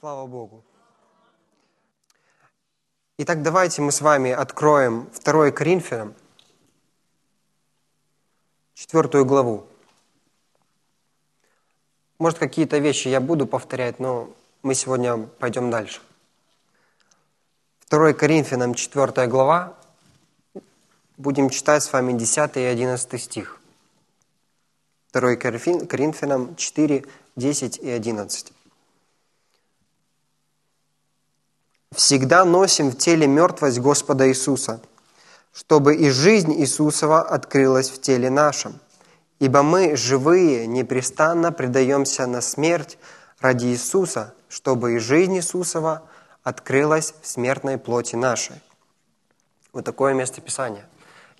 Слава Богу. Итак, давайте мы с вами откроем 2 Коринфянам, 4 главу. Может, какие-то вещи я буду повторять, но мы сегодня пойдем дальше. 2 Коринфянам, 4 глава. Будем читать с вами 10 и 11 стих. 2 Коринфянам 4, 10 и 11. «Всегда носим в теле мертвость Господа Иисуса, чтобы и жизнь Иисусова открылась в теле нашем. Ибо мы, живые, непрестанно предаемся на смерть ради Иисуса, чтобы и жизнь Иисусова открылась в смертной плоти нашей». Вот такое место Писания.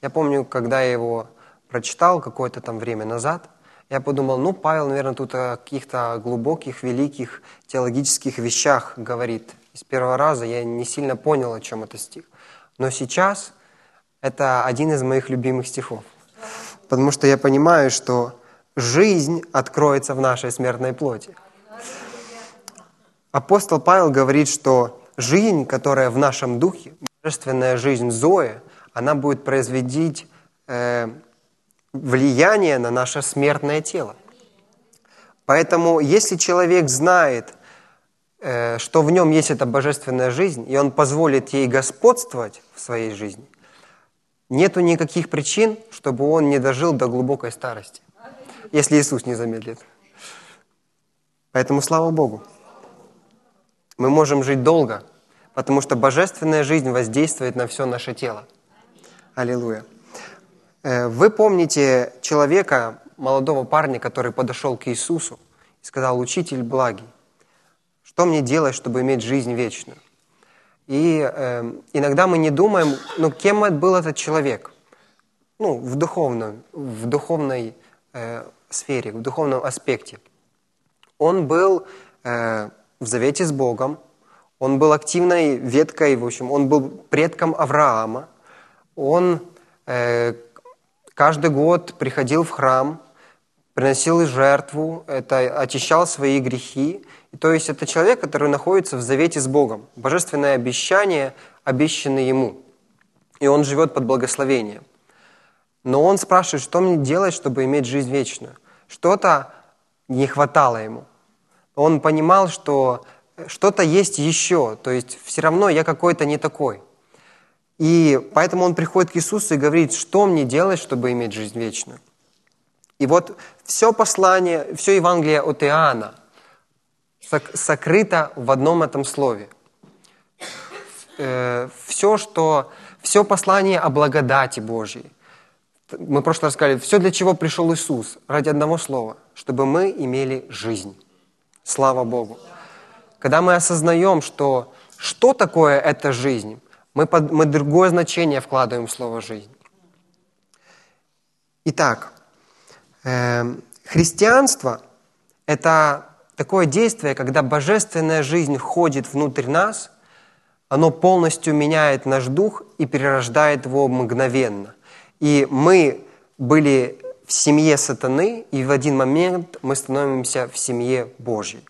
Я помню, когда я его прочитал какое-то там время назад, я подумал, ну, Павел, наверное, тут о каких-то глубоких, великих теологических вещах говорит. И с первого раза я не сильно понял, о чем это стих. Но сейчас это один из моих любимых стихов. Потому что я понимаю, что жизнь откроется в нашей смертной плоти. Апостол Павел говорит, что жизнь, которая в нашем духе, божественная жизнь Зои, она будет производить э, влияние на наше смертное тело. Поэтому, если человек знает, что в нем есть эта божественная жизнь, и он позволит ей господствовать в своей жизни, нету никаких причин, чтобы он не дожил до глубокой старости, если Иисус не замедлит. Поэтому слава Богу. Мы можем жить долго, потому что божественная жизнь воздействует на все наше тело. Аллилуйя. Э, вы помните человека, молодого парня, который подошел к Иисусу и сказал, «Учитель благий, что мне делать, чтобы иметь жизнь вечную?» И э, иногда мы не думаем, ну, кем был этот человек? Ну, в духовном, в духовной э, сфере, в духовном аспекте. Он был э, в завете с Богом, он был активной веткой, в общем, он был предком Авраама, он э, каждый год приходил в храм, приносил жертву, это очищал свои грехи. То есть это человек, который находится в завете с Богом. Божественное обещание обещано ему. И он живет под благословением. Но он спрашивает, что мне делать, чтобы иметь жизнь вечную. Что-то не хватало ему. Он понимал, что что-то есть еще, то есть все равно я какой-то не такой – и поэтому он приходит к Иисусу и говорит, что мне делать, чтобы иметь жизнь вечную. И вот все послание, все Евангелие от Иоанна сокрыто в одном этом слове. Э, все, что, все послание о благодати Божьей. Мы в прошлый раз сказали, все, для чего пришел Иисус, ради одного слова, чтобы мы имели жизнь. Слава Богу. Когда мы осознаем, что что такое эта жизнь, мы, под, мы другое значение вкладываем в слово «жизнь». Итак, э, христианство – это такое действие, когда божественная жизнь входит внутрь нас, оно полностью меняет наш дух и перерождает его мгновенно. И мы были в семье сатаны, и в один момент мы становимся в семье Божьей.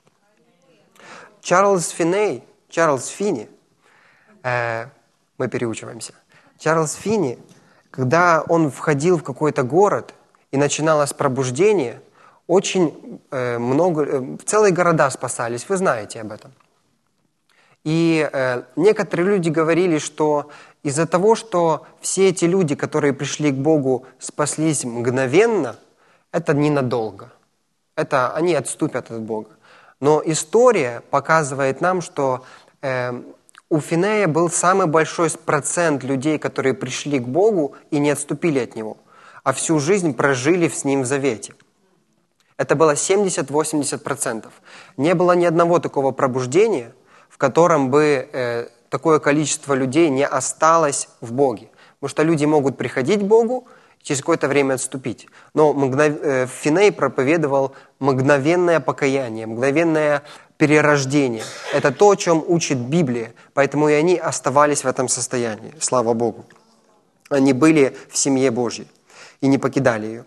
Чарльз Финей, Чарльз Фини, э, мы переучиваемся. Чарльз Финни, когда он входил в какой-то город и начиналось пробуждение, очень э, много, э, целые города спасались, вы знаете об этом. И э, некоторые люди говорили, что из-за того, что все эти люди, которые пришли к Богу, спаслись мгновенно, это ненадолго. Это они отступят от Бога. Но история показывает нам, что э, у Финея был самый большой процент людей, которые пришли к Богу и не отступили от Него, а всю жизнь прожили с Ним в завете. Это было 70-80%. Не было ни одного такого пробуждения, в котором бы э, такое количество людей не осталось в Боге. Потому что люди могут приходить к Богу, через какое-то время отступить. Но мгнов... Э, Финей проповедовал мгновенное покаяние, мгновенное перерождение. Это то, о чем учит Библия. Поэтому и они оставались в этом состоянии. Слава Богу. Они были в семье Божьей и не покидали ее.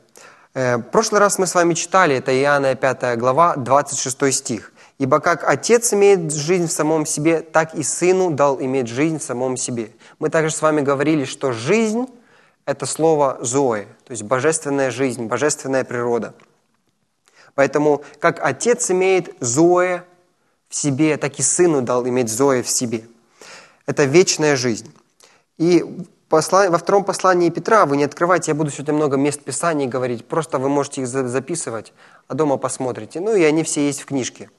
Э, прошлый раз мы с вами читали, это Иоанна 5 глава, 26 стих. Ибо как Отец имеет жизнь в самом себе, так и Сыну дал иметь жизнь в самом себе. Мы также с вами говорили, что жизнь – это слово «зоe», то есть божественная жизнь, божественная природа. Поэтому как Отец имеет зоe в себе, так и Сыну дал иметь зоe в себе. Это вечная жизнь. И во втором послании Петра, вы не открывайте, я буду сегодня много мест Писаний говорить, просто вы можете их записывать, а дома посмотрите. Ну и они все есть в книжке.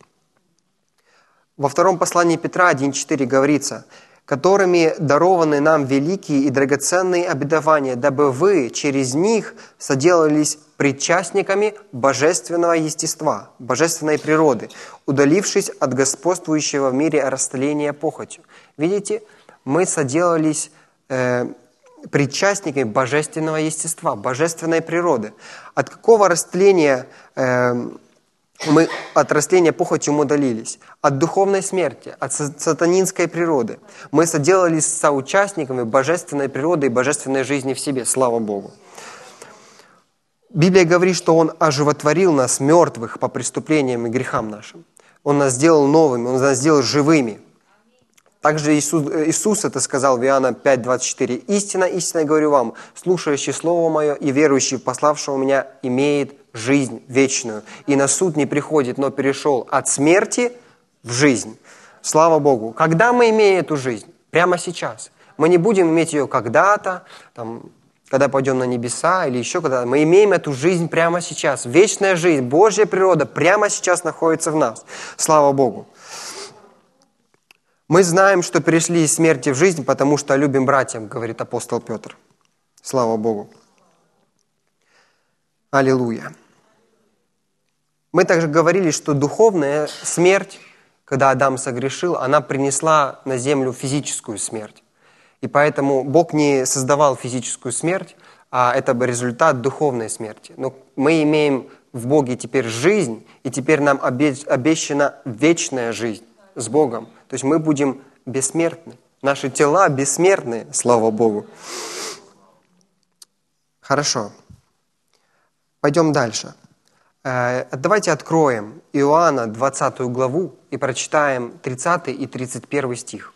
Во втором послании Петра 1.4 говорится, которыми дарованы нам великие и драгоценные обетования, дабы вы через них соделались причастниками божественного естества, божественной природы, удалившись от господствующего в мире растления похотью. Видите, мы соделались э, причастниками божественного естества, божественной природы. От какого растления э, мы от растления похотью мы удалились? От духовной смерти, от сатанинской природы. Мы соделались соучастниками божественной природы и божественной жизни в себе. Слава Богу. Библия говорит, что Он оживотворил нас, мертвых, по преступлениям и грехам нашим. Он нас сделал новыми, Он нас сделал живыми – также Иисус, Иисус это сказал в Иоанна 5:24. «Истина, истинно говорю вам, слушающий Слово Мое и верующий в пославшего Меня имеет жизнь вечную, и на суд не приходит, но перешел от смерти в жизнь». Слава Богу! Когда мы имеем эту жизнь? Прямо сейчас. Мы не будем иметь ее когда-то, там, когда пойдем на небеса или еще когда. Мы имеем эту жизнь прямо сейчас. Вечная жизнь, Божья природа прямо сейчас находится в нас. Слава Богу! Мы знаем, что перешли из смерти в жизнь, потому что любим братьям, говорит апостол Петр. Слава Богу. Аллилуйя. Мы также говорили, что духовная смерть, когда Адам согрешил, она принесла на землю физическую смерть. И поэтому Бог не создавал физическую смерть, а это результат духовной смерти. Но мы имеем в Боге теперь жизнь, и теперь нам обещана вечная жизнь с Богом. То есть мы будем бессмертны. Наши тела бессмертны, слава Богу. Хорошо. Пойдем дальше. Э, давайте откроем Иоанна 20 главу и прочитаем 30 и 31 стих.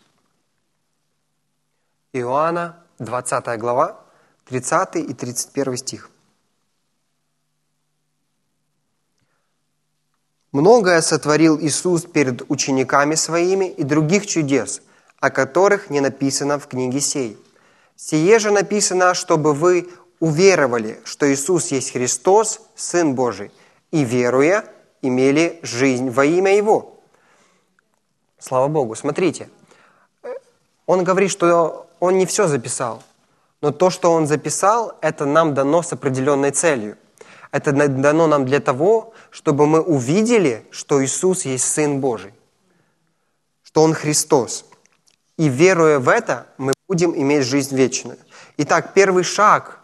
Иоанна 20 глава, 30 и 31 стих. Многое сотворил Иисус перед учениками своими и других чудес, о которых не написано в книге сей. Сие же написано, чтобы вы уверовали, что Иисус есть Христос, Сын Божий, и, веруя, имели жизнь во имя Его. Слава Богу. Смотрите, он говорит, что он не все записал, но то, что он записал, это нам дано с определенной целью. Это дано нам для того, чтобы мы увидели, что Иисус есть Сын Божий, что Он Христос. И веруя в это, мы будем иметь жизнь вечную. Итак, первый шаг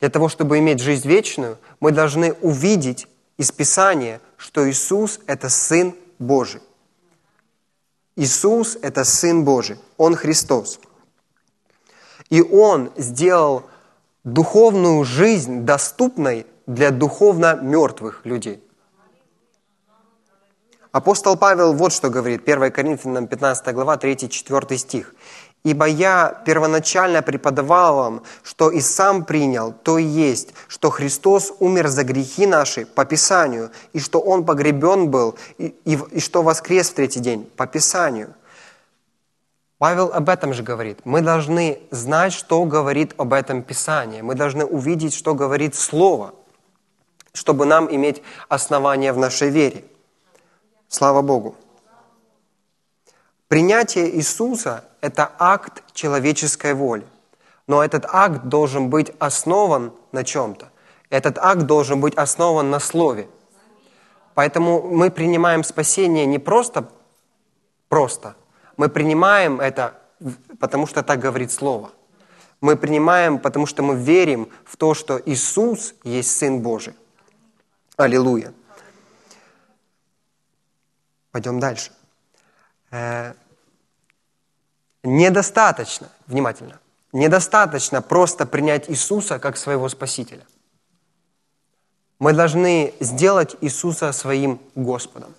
для того, чтобы иметь жизнь вечную, мы должны увидеть из Писания, что Иисус – это Сын Божий. Иисус – это Сын Божий, Он Христос. И Он сделал духовную жизнь доступной для духовно мертвых людей. Апостол Павел вот что говорит, 1 Коринфянам 15 глава, 3-4 стих. «Ибо я первоначально преподавал вам, что и сам принял, то и есть, что Христос умер за грехи наши по Писанию, и что Он погребен был, и, и, и что воскрес в третий день по Писанию». Павел об этом же говорит. Мы должны знать, что говорит об этом Писание. Мы должны увидеть, что говорит Слово – чтобы нам иметь основания в нашей вере. Слава Богу. Принятие Иисуса – это акт человеческой воли. Но этот акт должен быть основан на чем-то. Этот акт должен быть основан на Слове. Поэтому мы принимаем спасение не просто просто. Мы принимаем это, потому что так говорит Слово. Мы принимаем, потому что мы верим в то, что Иисус есть Сын Божий. Аллилуйя. Пойдем дальше. Э, недостаточно, внимательно, недостаточно просто принять Иисуса как своего Спасителя. Мы должны сделать Иисуса своим Господом.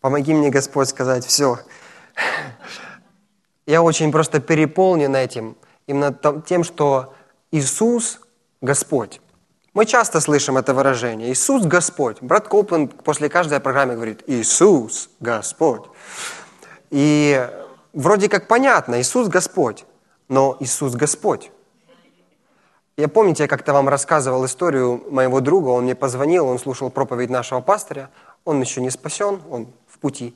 Помоги мне, Господь, сказать все. Я очень просто переполнен этим, именно тем, что Иисус – Господь. Мы часто слышим это выражение. Иисус – Господь. Брат Копланд после каждой программы говорит «Иисус – Господь». И вроде как понятно, Иисус – Господь, но Иисус – Господь. Я помните, я как-то вам рассказывал историю моего друга, он мне позвонил, он слушал проповедь нашего пастыря, он еще не спасен, он в пути.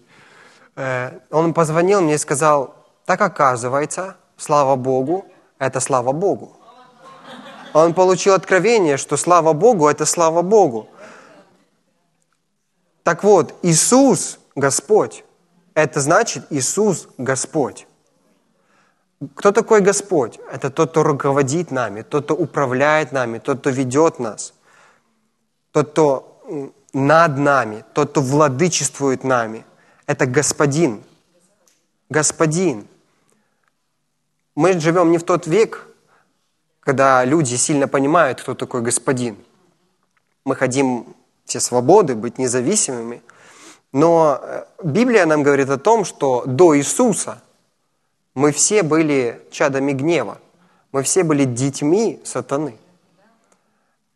Э, он позвонил мне и сказал, так оказывается, слава Богу, это слава Богу. Он получил откровение, что слава Богу – это слава Богу. Так вот, Иисус – Господь. Это значит Иисус – Господь. Кто такой Господь? Это тот, кто руководит нами, тот, кто управляет нами, тот, кто ведет нас, тот, кто над нами, тот, кто владычествует нами. Это Господин. Господин. Мы живем не в тот век, когда люди сильно понимают, кто такой Господин. Мы хотим все свободы, быть независимыми. Но э, Библия нам говорит о том, что до Иисуса – мы все были чадами гнева. Мы все были детьми сатаны.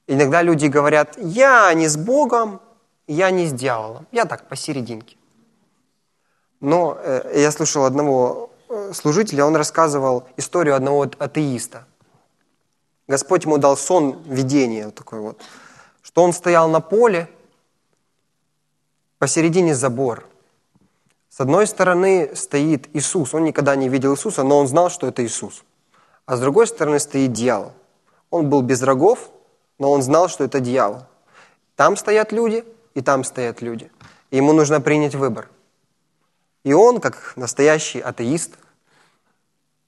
Иногда люди говорят, я не с Богом, я не с дьяволом. Я так, посерединке. Но э, я слушал одного э, служителя, он рассказывал историю одного атеиста. Господь ему дал сон, видение вот такое вот, что он стоял на поле, посередине забор – с одной стороны стоит Иисус. Он никогда не видел Иисуса, но он знал, что это Иисус. А с другой стороны стоит дьявол. Он был без рогов, но он знал, что это дьявол. Там стоят люди, и там стоят люди. И ему нужно принять выбор. И он, как настоящий атеист,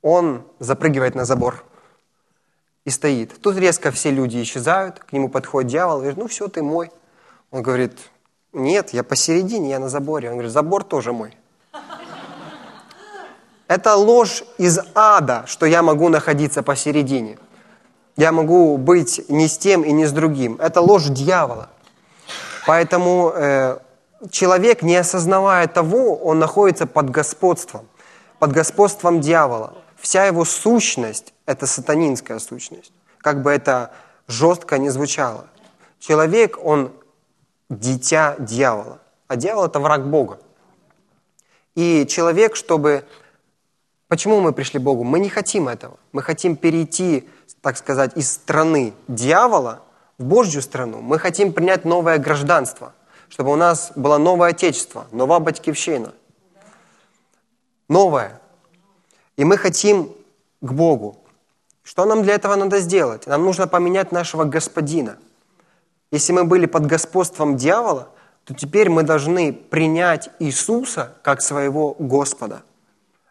он запрыгивает на забор и стоит. Тут резко все люди исчезают, к нему подходит дьявол говорит, ну все, ты мой. Он говорит, нет, я посередине, я на заборе. Он говорит, забор тоже мой. Это ложь из ада, что я могу находиться посередине. Я могу быть не с тем и не с другим. Это ложь дьявола. Поэтому э, человек, не осознавая того, он находится под господством, под господством дьявола. Вся его сущность – это сатанинская сущность. Как бы это жестко не звучало. Человек, он дитя дьявола. А дьявол – это враг Бога. И человек, чтобы... Почему мы пришли к Богу? Мы не хотим этого. Мы хотим перейти, так сказать, из страны дьявола в Божью страну. Мы хотим принять новое гражданство, чтобы у нас было новое отечество, новая батькивщина. Новое. И мы хотим к Богу. Что нам для этого надо сделать? Нам нужно поменять нашего господина – если мы были под господством дьявола, то теперь мы должны принять Иисуса как своего Господа.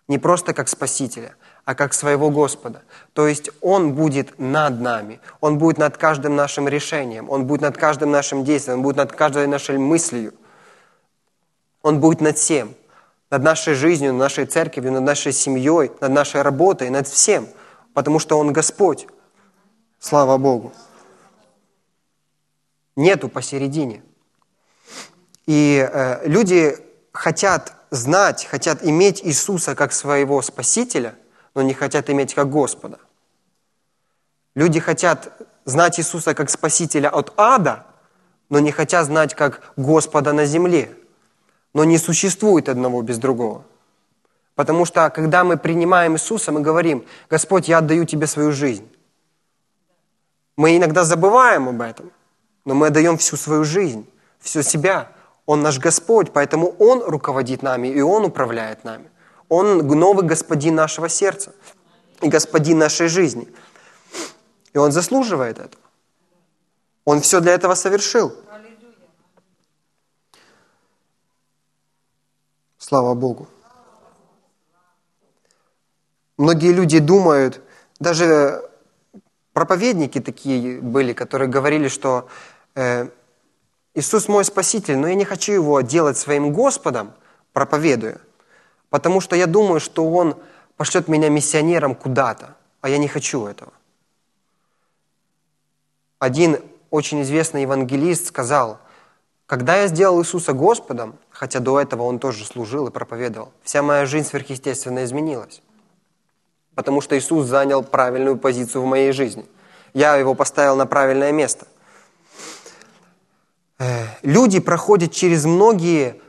Не просто как Спасителя, а как своего Господа. То есть Он будет над нами, Он будет над каждым нашим решением, Он будет над каждым нашим действием, Он будет над каждой нашей мыслью. Он будет над всем, над нашей жизнью, над нашей церковью, над нашей семьей, над нашей работой, над всем, потому что Он Господь. Слава Богу нету посередине. И э, люди хотят знать, хотят иметь Иисуса как своего Спасителя, но не хотят иметь как Господа. Люди хотят знать Иисуса как Спасителя от ада, но не хотят знать как Господа на земле. Но не существует одного без другого. Потому что, когда мы принимаем Иисуса, мы говорим, Господь, я отдаю Тебе свою жизнь. Мы иногда забываем об этом – но мы отдаем всю свою жизнь, всю себя. Он наш Господь, поэтому Он руководит нами, и Он управляет нами. Он новый господин нашего сердца и господин нашей жизни. И Он заслуживает этого. Он все для этого совершил. Слава Богу. Многие люди думают, даже проповедники такие были, которые говорили, что э, Иисус мой Спаситель, но я не хочу Его делать своим Господом, проповедуя, потому что я думаю, что Он пошлет меня миссионером куда-то, а я не хочу этого. Один очень известный евангелист сказал, Когда я сделал Иисуса Господом, хотя до этого Он тоже служил и проповедовал, вся моя жизнь сверхъестественно изменилась. Потому что Иисус занял правильную позицию в моей жизни. Я его поставил на правильное место. Э, люди проходят через многие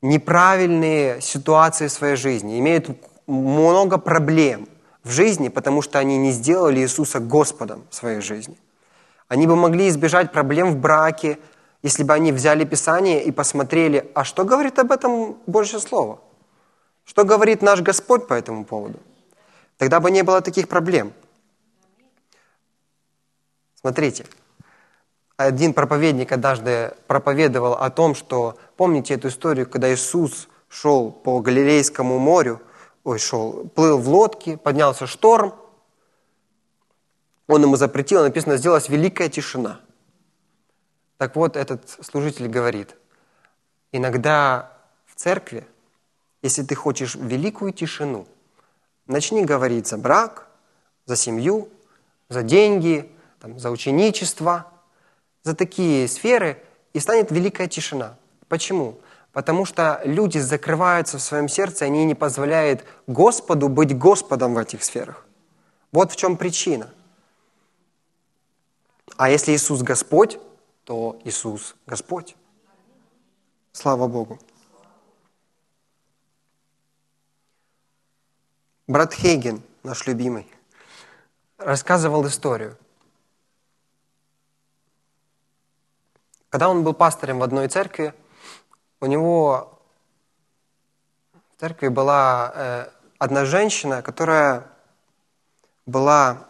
неправильные ситуации в своей жизни, имеют много проблем в жизни, потому что они не сделали Иисуса Господом в своей жизни. Они бы могли избежать проблем в браке, если бы они взяли Писание и посмотрели, а что говорит об этом Божье Слово? Что говорит наш Господь по этому поводу? Тогда бы не было таких проблем. Смотрите, один проповедник однажды проповедовал о том, что, помните эту историю, когда Иисус шел по Галилейскому морю, ой, шел, плыл в лодке, поднялся шторм, он ему запретил, написано, сделалась великая тишина. Так вот, этот служитель говорит, иногда в церкви, если ты хочешь великую тишину, начни говорить за брак, за семью, за деньги, там, за ученичество, за такие сферы, и станет великая тишина. Почему? Потому что люди закрываются в своем сердце, они не позволяют Господу быть Господом в этих сферах. Вот в чем причина. А если Иисус Господь, то Иисус Господь. Слава Богу. Брат Хейген, наш любимый, рассказывал историю. Когда он был пастором в одной церкви, у него в церкви была э, одна женщина, которая была,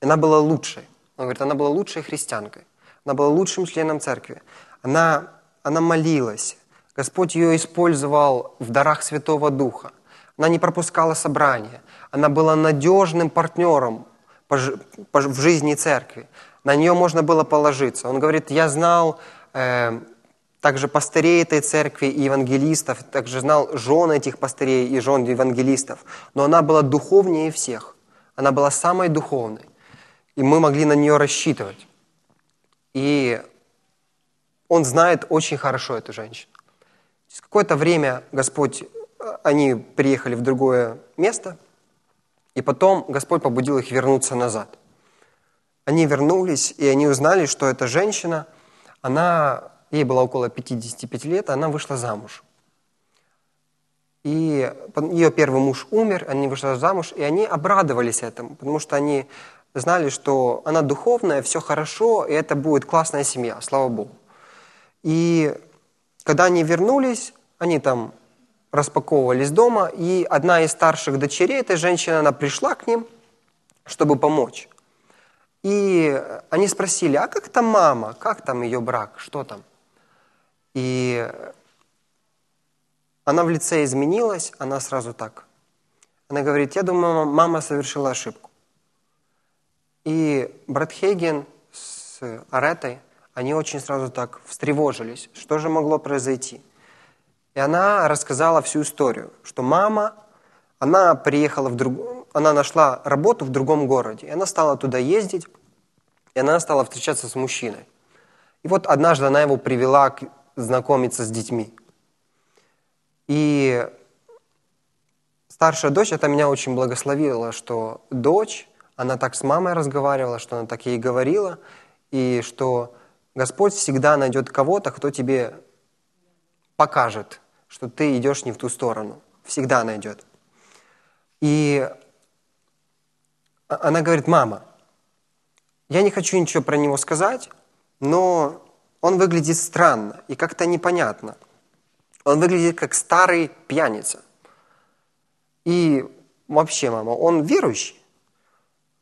она была лучшей. Он говорит, она была лучшей христианкой. Она была лучшим членом церкви. Она, она молилась. Господь ее использовал в дарах Святого Духа. Она не пропускала собрания. Она была надежным партнером в жизни церкви. На нее можно было положиться. Он говорит, я знал э, также пастырей этой церкви и евангелистов, также знал жен этих пастырей и жен евангелистов. Но она была духовнее всех. Она была самой духовной. И мы могли на нее рассчитывать. И он знает очень хорошо эту женщину. Через какое-то время Господь, они приехали в другое место, и потом Господь побудил их вернуться назад. Они вернулись, и они узнали, что эта женщина, она, ей было около 55 лет, она вышла замуж. И ее первый муж умер, они вышли замуж, и они обрадовались этому, потому что они знали, что она духовная, все хорошо, и это будет классная семья, слава Богу. И когда они вернулись, они там распаковывались дома, и одна из старших дочерей этой женщины, она пришла к ним, чтобы помочь. И они спросили, а как там мама, как там ее брак, что там? И она в лице изменилась, она сразу так. Она говорит, я думаю, мама совершила ошибку. И брат Хейген с Аретой, они очень сразу так встревожились, что же могло произойти. И она рассказала всю историю, что мама, она приехала в друг... она нашла работу в другом городе, и она стала туда ездить, и она стала встречаться с мужчиной. И вот однажды она его привела к знакомиться с детьми. И старшая дочь, это меня очень благословила, что дочь она так с мамой разговаривала, что она так ей говорила, и что Господь всегда найдет кого-то, кто тебе покажет, что ты идешь не в ту сторону. Всегда найдет. И она говорит, мама, я не хочу ничего про него сказать, но он выглядит странно и как-то непонятно. Он выглядит как старый пьяница. И вообще, мама, он верующий?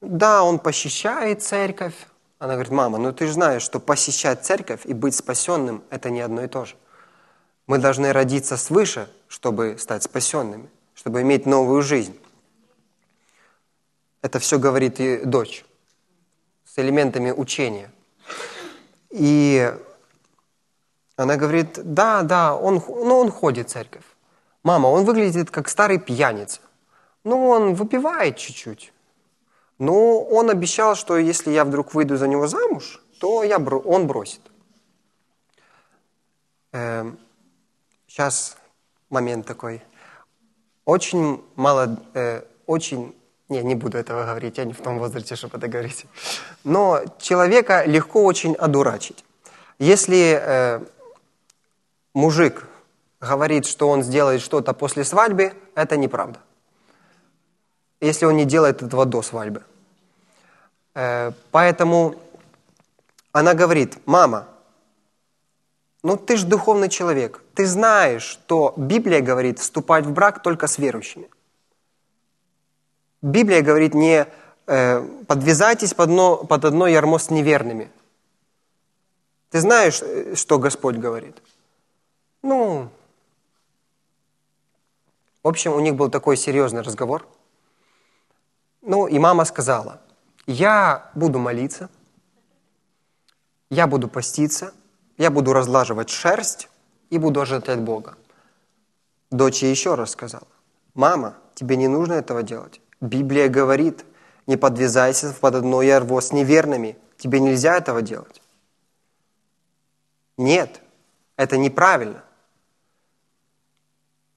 Да, он посещает церковь. Она говорит, мама, ну ты же знаешь, что посещать церковь и быть спасенным – это не одно и то же. Мы должны родиться свыше, чтобы стать спасенными, чтобы иметь новую жизнь. Это все говорит и дочь с элементами учения. И она говорит, да, да, он, ну, он ходит в церковь. Мама, он выглядит как старый пьяница. Ну, он выпивает чуть-чуть. Но он обещал, что если я вдруг выйду за него замуж, то я, он бросит. Сейчас момент такой. Очень мало, э, очень, не, не буду этого говорить, я не в том возрасте, чтобы это говорить. Но человека легко очень одурачить. Если э, мужик говорит, что он сделает что-то после свадьбы, это неправда. Если он не делает этого до свадьбы. Э, поэтому она говорит, мама, ну ты же духовный человек, ты знаешь, что Библия говорит вступать в брак только с верующими. Библия говорит не э, подвязайтесь под одно, под одно ярмо с неверными. Ты знаешь, э, что Господь говорит? Ну, в общем, у них был такой серьезный разговор. Ну, и мама сказала, я буду молиться, я буду поститься, я буду разлаживать шерсть и буду ожидать Бога. Дочь еще раз сказала, мама, тебе не нужно этого делать. Библия говорит, не подвязайся под одно ярво с неверными. Тебе нельзя этого делать. Нет, это неправильно.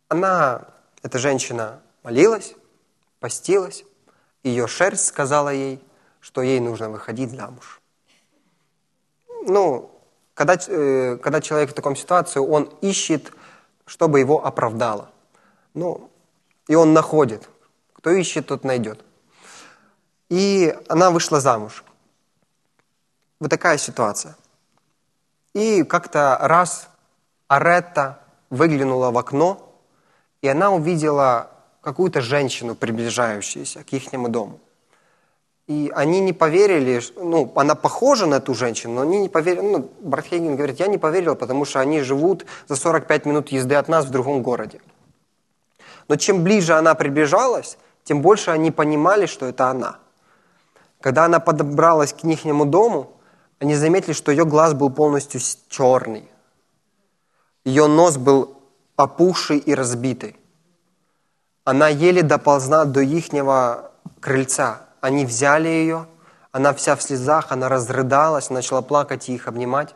Она эта женщина молилась, постилась, ее шерсть сказала ей, что ей нужно выходить замуж. Ну, когда, э, когда человек в таком ситуации, он ищет, чтобы его оправдало. Ну, и он находит. Кто ищет, тот найдет. И она вышла замуж. Вот такая ситуация. И как-то раз Аретта выглянула в окно и она увидела какую-то женщину, приближающуюся к их дому. И они не поверили, ну, она похожа на ту женщину, но они не поверили, ну, брат Хейген говорит, я не поверил, потому что они живут за 45 минут езды от нас в другом городе. Но чем ближе она приближалась, тем больше они понимали, что это она. Когда она подобралась к их дому, они заметили, что ее глаз был полностью черный. Ее нос был опухший и разбитый. Она еле доползла до ихнего крыльца. Они взяли ее, она вся в слезах, она разрыдалась, начала плакать и их обнимать.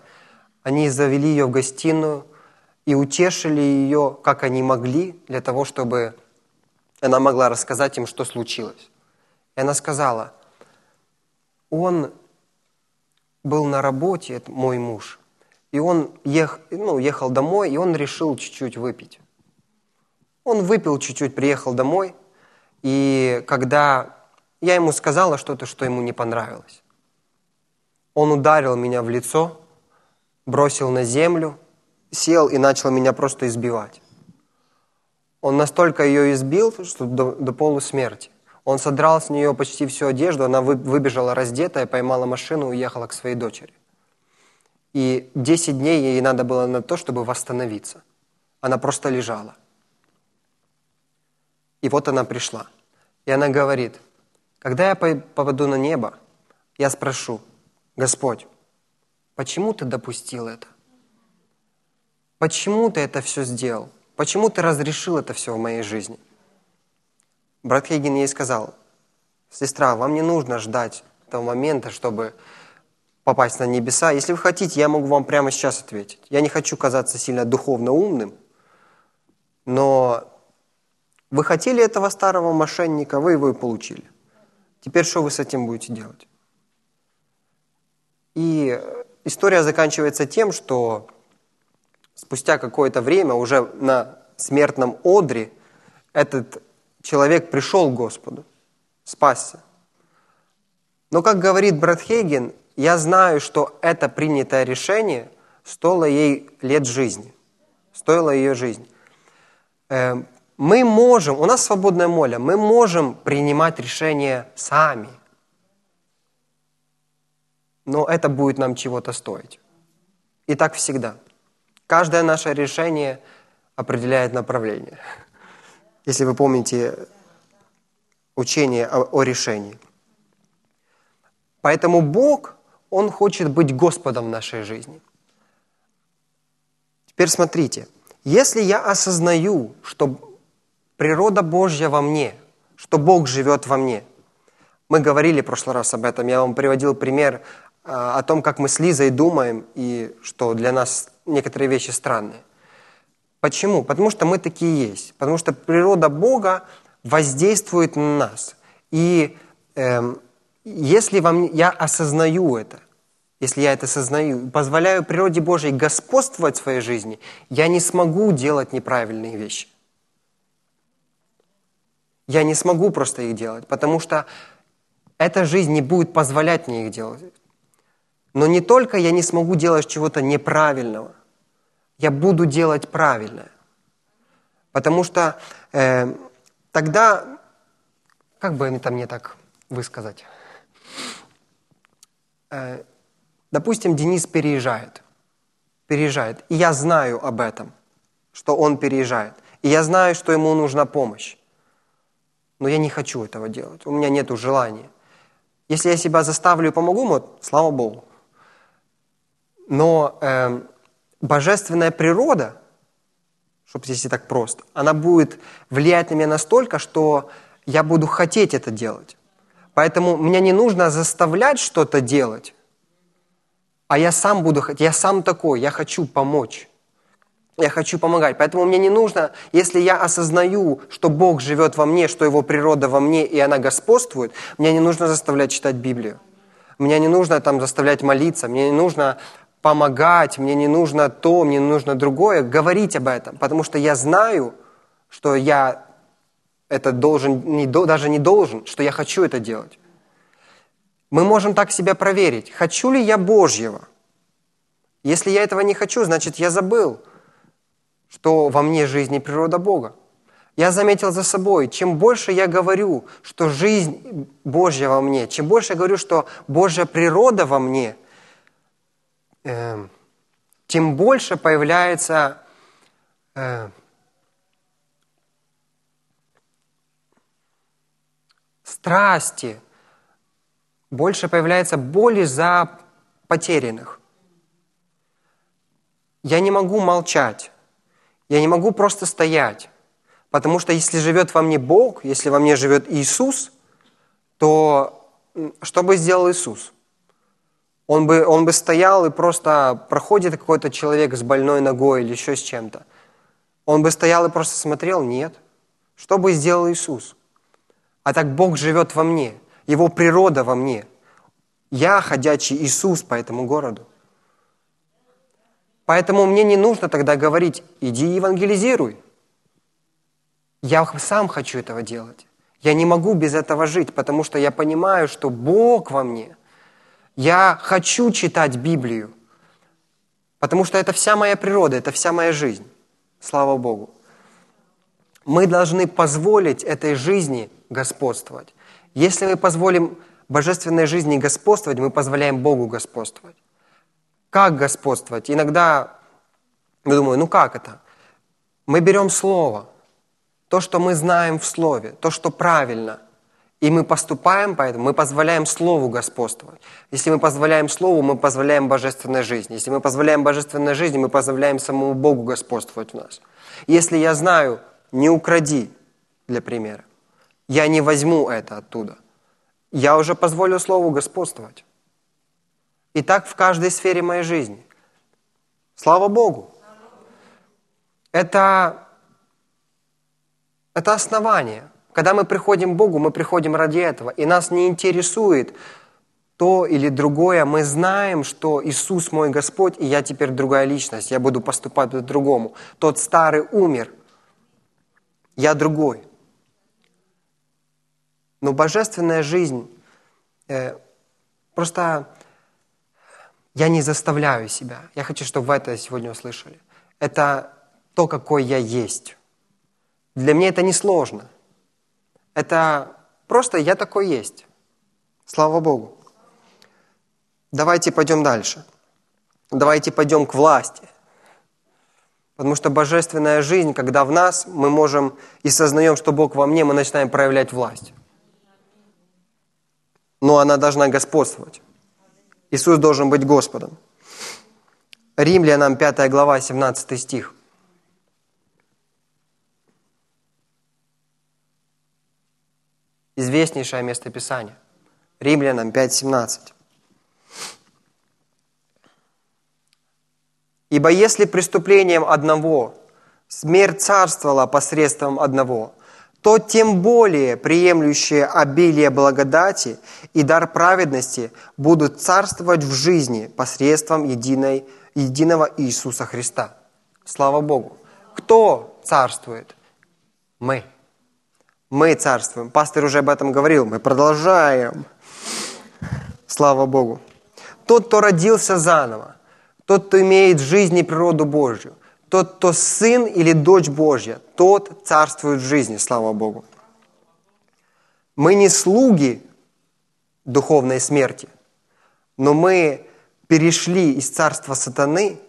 Они завели ее в гостиную и утешили ее, как они могли, для того, чтобы она могла рассказать им, что случилось. И она сказала, он был на работе, мой муж, и он ех, ну, ехал домой, и он решил чуть-чуть выпить. Он выпил чуть-чуть, приехал домой, и когда я ему сказала что-то, что ему не понравилось, он ударил меня в лицо, бросил на землю, сел и начал меня просто избивать. Он настолько ее избил, что до, до полусмерти. Он содрал с нее почти всю одежду, она выбежала раздетая, поймала машину и уехала к своей дочери. И 10 дней ей надо было на то, чтобы восстановиться. Она просто лежала. И вот она пришла. И она говорит, когда я попаду на небо, я спрошу, Господь, почему ты допустил это? Почему ты это все сделал? Почему ты разрешил это все в моей жизни? Брат Хейген ей сказал, сестра, вам не нужно ждать того момента, чтобы попасть на небеса. Если вы хотите, я могу вам прямо сейчас ответить. Я не хочу казаться сильно духовно умным, но вы хотели этого старого мошенника, вы его и получили. Теперь что вы с этим будете делать? И история заканчивается тем, что спустя какое-то время, уже на смертном одре, этот человек пришел к Господу, спасся. Но, как говорит брат Хейген, я знаю, что это принятое решение стоило ей лет жизни, стоило ее жизни. Мы можем, у нас свободная воля, мы можем принимать решения сами. Но это будет нам чего-то стоить. И так всегда. Каждое наше решение определяет направление. Если вы помните учение о, о решении. Поэтому Бог он хочет быть Господом нашей жизни. Теперь смотрите, если я осознаю, что природа Божья во мне, что Бог живет во мне, мы говорили в прошлый раз об этом, я вам приводил пример а, о том, как мы с Лизой думаем, и что для нас некоторые вещи странные. Почему? Потому что мы такие есть. Потому что природа Бога воздействует на нас. И э, если вам, я осознаю это, если я это осознаю, позволяю природе Божьей господствовать в своей жизни, я не смогу делать неправильные вещи. Я не смогу просто их делать, потому что эта жизнь не будет позволять мне их делать. Но не только я не смогу делать чего-то неправильного, я буду делать правильное. Потому что э, тогда, как бы это мне так высказать, э, допустим, Денис переезжает, переезжает, и я знаю об этом, что он переезжает, и я знаю, что ему нужна помощь, но я не хочу этого делать, у меня нет желания. Если я себя заставлю и помогу ему, слава Богу. Но э, божественная природа, чтобы здесь и так просто, она будет влиять на меня настолько, что я буду хотеть это делать. Поэтому мне не нужно заставлять что-то делать, а я сам буду хотеть, я сам такой, я хочу помочь. Я хочу помогать. Поэтому мне не нужно, если я осознаю, что Бог живет во мне, что Его природа во мне, и она господствует, мне не нужно заставлять читать Библию. Мне не нужно там заставлять молиться, мне не нужно помогать, мне не нужно то, мне не нужно другое, говорить об этом, потому что я знаю, что я это должен, не, даже не должен, что я хочу это делать. Мы можем так себя проверить, хочу ли я Божьего. Если я этого не хочу, значит, я забыл, что во мне жизнь и природа Бога. Я заметил за собой, чем больше я говорю, что жизнь Божья во мне, чем больше я говорю, что Божья природа во мне – э, тем больше появляется э, страсти, больше появляется боли за потерянных. Я не могу молчать, я не могу просто стоять, потому что если живет во мне Бог, если во мне живет Иисус, то что бы сделал Иисус? Он бы, он бы стоял и просто проходит какой-то человек с больной ногой или еще с чем-то. Он бы стоял и просто смотрел? Нет. Что бы сделал Иисус? А так Бог живет во мне, Его природа во мне. Я ходячий Иисус по этому городу. Поэтому мне не нужно тогда говорить, иди евангелизируй. Я сам хочу этого делать. Я не могу без этого жить, потому что я понимаю, что Бог во мне – я хочу читать Библию, потому что это вся моя природа, это вся моя жизнь. Слава Богу. Мы должны позволить этой жизни господствовать. Если мы позволим божественной жизни господствовать, мы позволяем Богу господствовать. Как господствовать? Иногда я думаю, ну как это? Мы берем Слово, то, что мы знаем в Слове, то, что правильно – и мы поступаем поэтому, мы позволяем Слову господствовать. Если мы позволяем Слову, мы позволяем божественной жизни. Если мы позволяем божественной жизни, мы позволяем самому Богу господствовать в нас. Если я знаю, не укради, для примера, я не возьму это оттуда. Я уже позволю Слову господствовать. И так в каждой сфере моей жизни. Слава Богу. Это, это основание – когда мы приходим к Богу, мы приходим ради этого, и нас не интересует то или другое. Мы знаем, что Иисус мой Господь, и я теперь другая личность, я буду поступать по-другому. Тот старый умер, я другой. Но божественная жизнь, э, просто я не заставляю себя. Я хочу, чтобы вы это сегодня услышали. Это то, какой я есть. Для меня это не сложно – это просто я такой есть. Слава Богу. Давайте пойдем дальше. Давайте пойдем к власти. Потому что божественная жизнь, когда в нас мы можем и сознаем, что Бог во мне, мы начинаем проявлять власть. Но она должна господствовать. Иисус должен быть Господом. Римлянам 5 глава, 17 стих. известнейшее местописание. Римлянам 5.17. Ибо если преступлением одного смерть царствовала посредством одного, то тем более приемлющие обилие благодати и дар праведности будут царствовать в жизни посредством единой, единого Иисуса Христа. Слава Богу. Кто царствует? Мы. Мы царствуем. Пастор уже об этом говорил. Мы продолжаем. Слава Богу. Тот, кто родился заново, тот, кто имеет жизнь и природу Божью, тот, кто сын или дочь Божья, тот царствует в жизни, слава Богу. Мы не слуги духовной смерти, но мы перешли из царства сатаны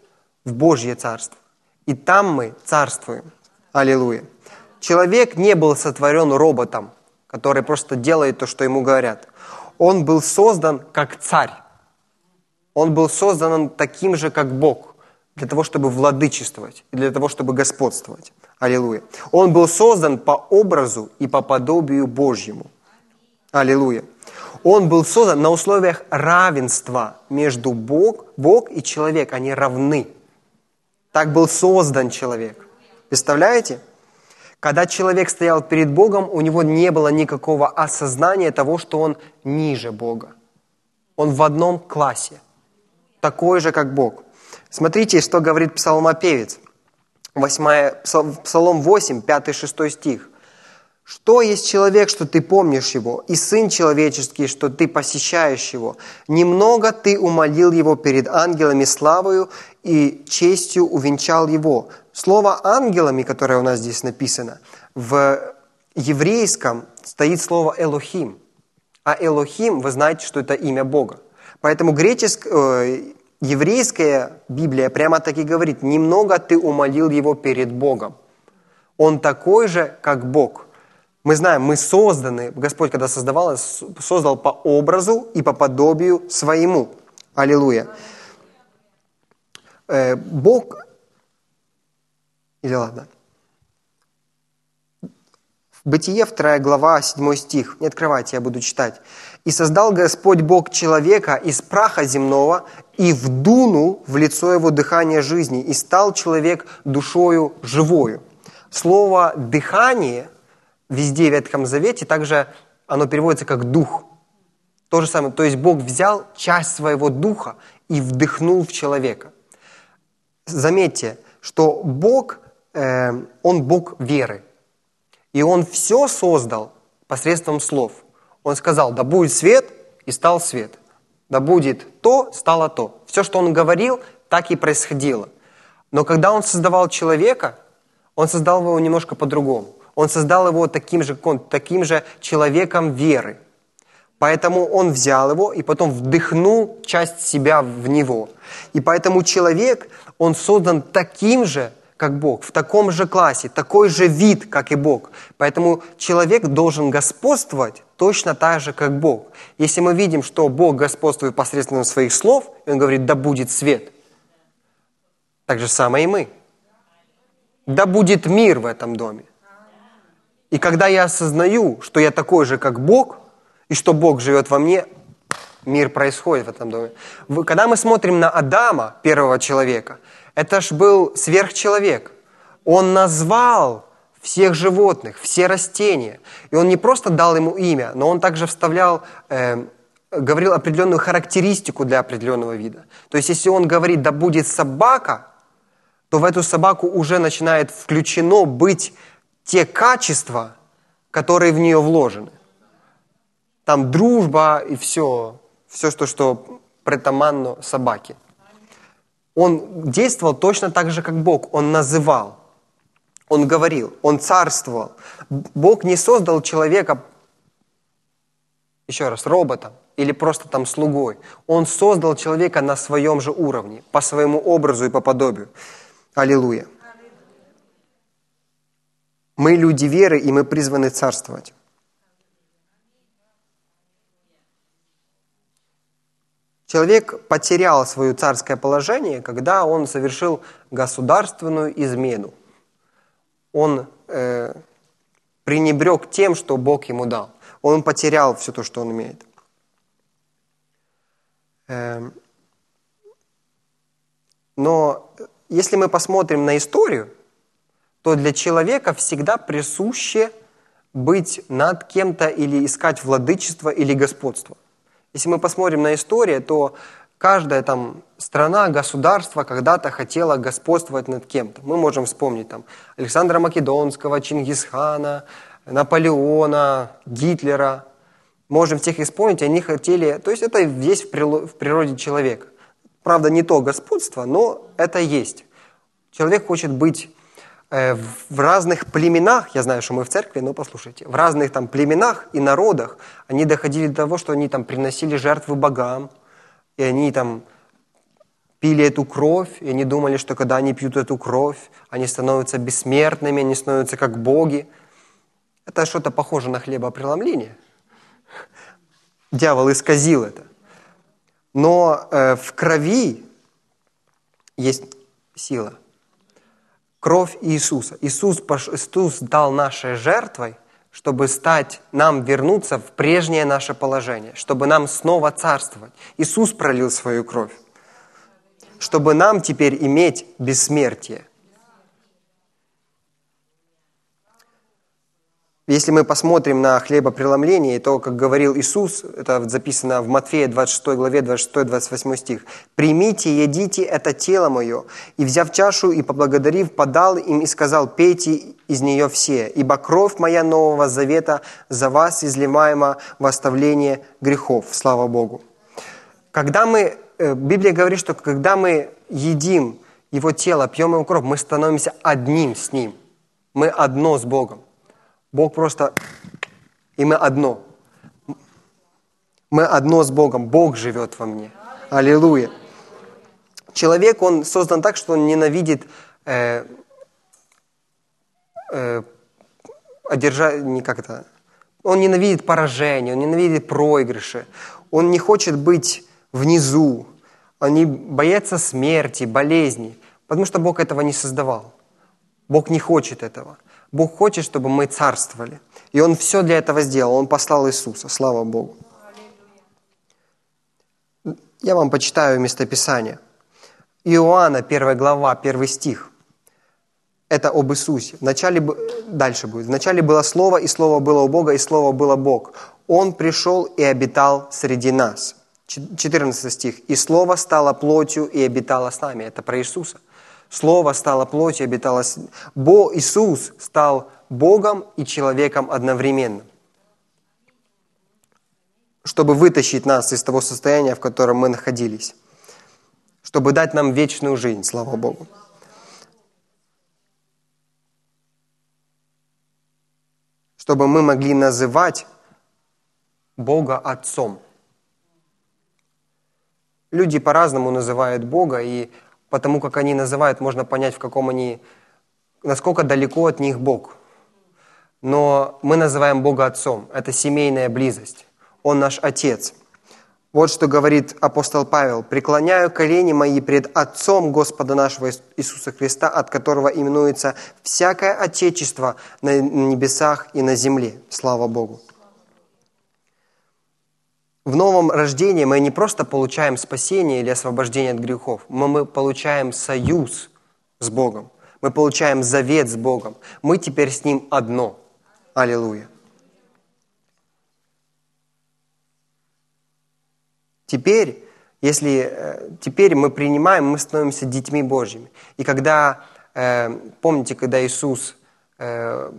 в Божье царство. И там мы царствуем. Аллилуйя. Человек не был сотворен роботом, который просто делает то, что ему говорят. Он был создан как царь. Он был создан таким же, как Бог, для того, чтобы владычествовать и для того, чтобы господствовать. Аллилуйя. Он был создан по образу и по подобию Божьему. Аллилуйя. Он был создан на условиях равенства между Бог, Бог и человек. Они равны. Так был создан человек. Представляете? Когда человек стоял перед Богом, у него не было никакого осознания того, что он ниже Бога. Он в одном классе, такой же, как Бог. Смотрите, что говорит псалмопевец. 8, Псалом 8, 5-6 стих. Что есть человек, что ты помнишь его, и сын человеческий, что ты посещаешь его? Немного ты умолил его перед ангелами славою и честью увенчал его. Слово «ангелами», которое у нас здесь написано, в еврейском стоит слово «элохим». А «элохим», вы знаете, что это имя Бога. Поэтому греческая, э, еврейская Библия прямо так и говорит, «немного ты умолил его перед Богом». Он такой же, как Бог – мы знаем, мы созданы, Господь, когда создавал создал по образу и по подобию своему. Аллилуйя. Э, Бог, или ладно, Бытие, 2 глава, 7 стих. Не открывайте, я буду читать. «И создал Господь Бог человека из праха земного, и вдунул в лицо его дыхание жизни, и стал человек душою живою». Слово «дыхание» – везде в Ветхом Завете, также оно переводится как «дух». То же самое, то есть Бог взял часть своего духа и вдохнул в человека. Заметьте, что Бог, э, Он Бог веры. И Он все создал посредством слов. Он сказал, да будет свет, и стал свет. Да будет то, стало то. Все, что Он говорил, так и происходило. Но когда Он создавал человека, Он создал его немножко по-другому. Он создал его таким же, таким же человеком веры. Поэтому он взял его и потом вдохнул часть себя в него. И поэтому человек, он создан таким же, как Бог, в таком же классе, такой же вид, как и Бог. Поэтому человек должен господствовать точно так же, как Бог. Если мы видим, что Бог господствует посредством своих слов, и Он говорит, да будет свет, так же самое и мы. Да будет мир в этом доме. И когда я осознаю, что я такой же, как Бог, и что Бог живет во мне, мир происходит в этом доме. Когда мы смотрим на Адама, первого человека, это ж был сверхчеловек. Он назвал всех животных, все растения. И он не просто дал ему имя, но он также вставлял, э, говорил определенную характеристику для определенного вида. То есть, если он говорит, да будет собака, то в эту собаку уже начинает включено быть те качества, которые в нее вложены. Там дружба и все, все, что, что притаманно собаке. Он действовал точно так же, как Бог. Он называл, он говорил, он царствовал. Бог не создал человека, еще раз, роботом или просто там слугой. Он создал человека на своем же уровне, по своему образу и по подобию. Аллилуйя. Мы люди веры, и мы призваны царствовать. Человек потерял свое царское положение, когда он совершил государственную измену. Он э, пренебрег тем, что Бог ему дал. Он потерял все то, что он имеет. Э, но если мы посмотрим на историю, то для человека всегда присуще быть над кем-то или искать владычество или господство. Если мы посмотрим на историю, то каждая там страна, государство когда-то хотела господствовать над кем-то. Мы можем вспомнить там Александра Македонского, Чингисхана, Наполеона, Гитлера. Можем всех исполнить, они хотели... То есть это есть в природе человека. Правда, не то господство, но это есть. Человек хочет быть в разных племенах, я знаю, что мы в церкви, но послушайте, в разных там племенах и народах они доходили до того, что они там приносили жертвы богам, и они там пили эту кровь, и они думали, что когда они пьют эту кровь, они становятся бессмертными, они становятся как боги. Это что-то похоже на хлебопреломление. Дьявол исказил это. Но э, в крови есть сила. Кровь Иисуса. Иисус, Иисус дал нашей жертвой, чтобы стать, нам вернуться в прежнее наше положение, чтобы нам снова царствовать. Иисус пролил свою кровь, чтобы нам теперь иметь бессмертие. Если мы посмотрим на хлебопреломление, то, как говорил Иисус, это записано в Матфея 26 главе 26-28 стих, «Примите, едите это тело мое». И, взяв чашу и поблагодарив, подал им и сказал, «Пейте из нее все, ибо кровь моя нового завета за вас изливаема в оставление грехов». Слава Богу. Когда мы, э, Библия говорит, что когда мы едим Его тело, пьем Его кровь, мы становимся одним с Ним. Мы одно с Богом. Бог просто... И мы одно. Мы одно с Богом. Бог живет во мне. Аллилуйя. Человек, он создан так, что он ненавидит э, э, одержать, не как это, он ненавидит поражение, он ненавидит проигрыши, он не хочет быть внизу, он не боится смерти, болезней, потому что Бог этого не создавал. Бог не хочет этого. Бог хочет, чтобы мы царствовали. И Он все для этого сделал. Он послал Иисуса. Слава Богу. Я вам почитаю местописание. Иоанна, 1 глава, 1 стих. Это об Иисусе. Вначале, дальше будет. Вначале было Слово, и Слово было у Бога, и Слово было Бог. Он пришел и обитал среди нас. 14 стих. «И Слово стало плотью и обитало с нами». Это про Иисуса. Слово стало плотью, обитало... Бо Иисус стал Богом и человеком одновременно. Чтобы вытащить нас из того состояния, в котором мы находились. Чтобы дать нам вечную жизнь, слава Богу. Чтобы мы могли называть Бога Отцом. Люди по-разному называют Бога, и потому как они называют, можно понять, в каком они, насколько далеко от них Бог. Но мы называем Бога Отцом. Это семейная близость. Он наш Отец. Вот что говорит апостол Павел. «Преклоняю колени мои пред Отцом Господа нашего Иисуса Христа, от которого именуется всякое Отечество на небесах и на земле». Слава Богу. В новом рождении мы не просто получаем спасение или освобождение от грехов, но мы получаем союз с Богом. Мы получаем завет с Богом. Мы теперь с Ним одно. Аллилуйя. Теперь, если э, теперь мы принимаем, мы становимся детьми Божьими. И когда, э, помните, когда Иисус э,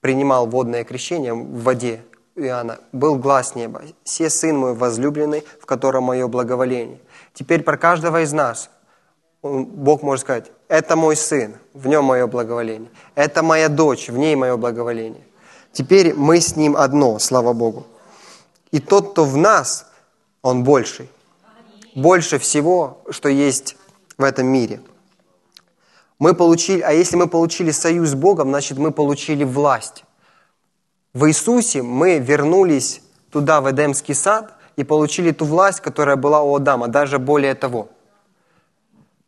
принимал водное крещение в воде, Иоанна, был глаз неба, «Се Сын мой возлюбленный, в котором мое благоволение». Теперь про каждого из нас Бог может сказать, это мой сын, в нем мое благоволение. Это моя дочь, в ней мое благоволение. Теперь мы с ним одно, слава Богу. И тот, кто в нас, он больший. Больше всего, что есть в этом мире. Мы получили, а если мы получили союз с Богом, значит мы получили власть. В Иисусе мы вернулись туда, в Эдемский сад, и получили ту власть, которая была у Адама, даже более того.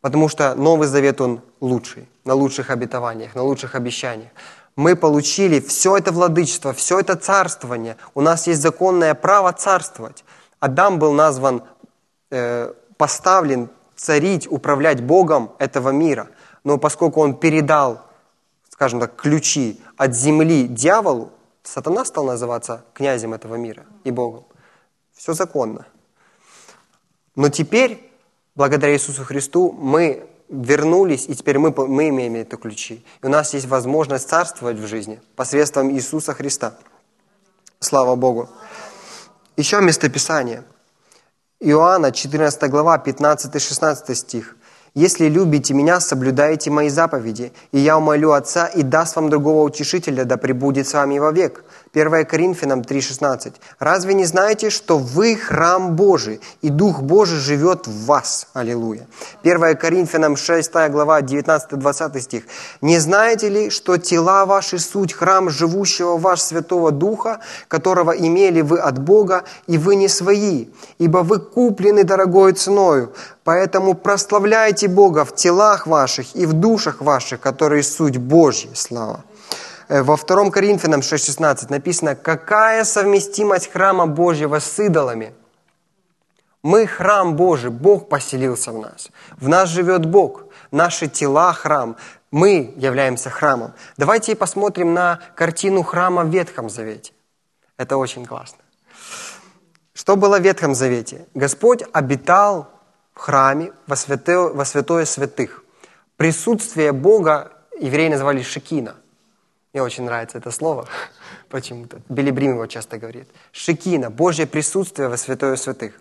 Потому что Новый Завет, он лучший, на лучших обетованиях, на лучших обещаниях. Мы получили все это владычество, все это царствование. У нас есть законное право царствовать. Адам был назван, э, поставлен царить, управлять Богом этого мира. Но поскольку он передал, скажем так, ключи от земли дьяволу, сатана стал называться князем этого мира и Богом. Все законно. Но теперь, благодаря Иисусу Христу, мы вернулись, и теперь мы, мы имеем эти ключи. И у нас есть возможность царствовать в жизни посредством Иисуса Христа. Слава Богу. Еще местописание. Иоанна, 14 глава, 15-16 стих. Если любите меня, соблюдайте мои заповеди, и я умолю Отца и даст вам другого утешителя, да пребудет с вами вовек. 1 Коринфянам 3,16. Разве не знаете, что вы храм Божий, и Дух Божий живет в вас? Аллилуйя. 1 Коринфянам 6 глава 19-20 стих. Не знаете ли, что тела ваши суть храм живущего ваш Святого Духа, которого имели вы от Бога, и вы не свои, ибо вы куплены дорогой ценою. Поэтому прославляйте Бога в телах ваших и в душах ваших, которые суть Божья. Слава. Э, во 2 Коринфянам 6.16 написано, какая совместимость храма Божьего с идолами? Мы храм Божий, Бог поселился в нас. В нас живет Бог. Наши тела – храм. Мы являемся храмом. Давайте посмотрим на картину храма в Ветхом Завете. Это очень классно. Что было в Ветхом Завете? Господь обитал в храме во святое, во святое святых. Присутствие Бога евреи называли Шекина. Мне очень нравится это слово почему-то. Белибрим его часто говорит. Шекина, Божье присутствие во святое святых.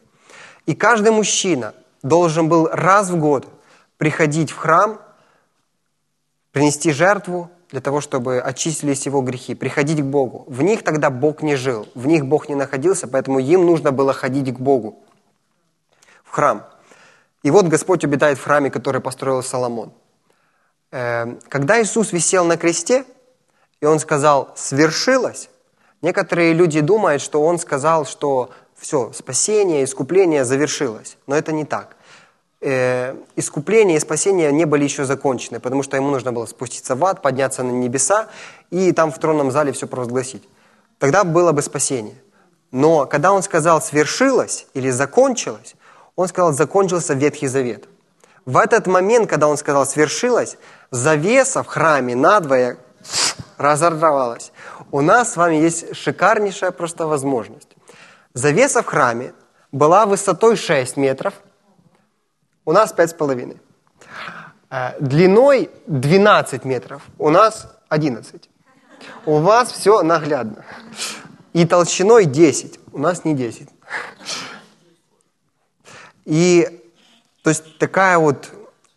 И каждый мужчина должен был раз в год приходить в храм, принести жертву для того, чтобы очистились его грехи, приходить к Богу. В них тогда Бог не жил, в них Бог не находился, поэтому им нужно было ходить к Богу, в храм. И вот Господь обитает в храме, который построил Соломон. Эм, когда Иисус висел на кресте, и Он сказал «свершилось», некоторые люди думают, что Он сказал, что все, спасение, искупление завершилось. Но это не так. Э, искупление и спасение не были еще закончены, потому что ему нужно было спуститься в ад, подняться на небеса и там в тронном зале все провозгласить. Тогда было бы спасение. Но когда он сказал «свершилось» или «закончилось», он сказал, закончился Ветхий Завет. В этот момент, когда он сказал «свершилось», завеса в храме надвое разорвалась. У нас с вами есть шикарнейшая просто возможность. Завеса в храме была высотой 6 метров, у нас 5,5. Э, длиной 12 метров, у нас 11. У вас все наглядно. И толщиной 10, у нас не 10. И то есть такая вот,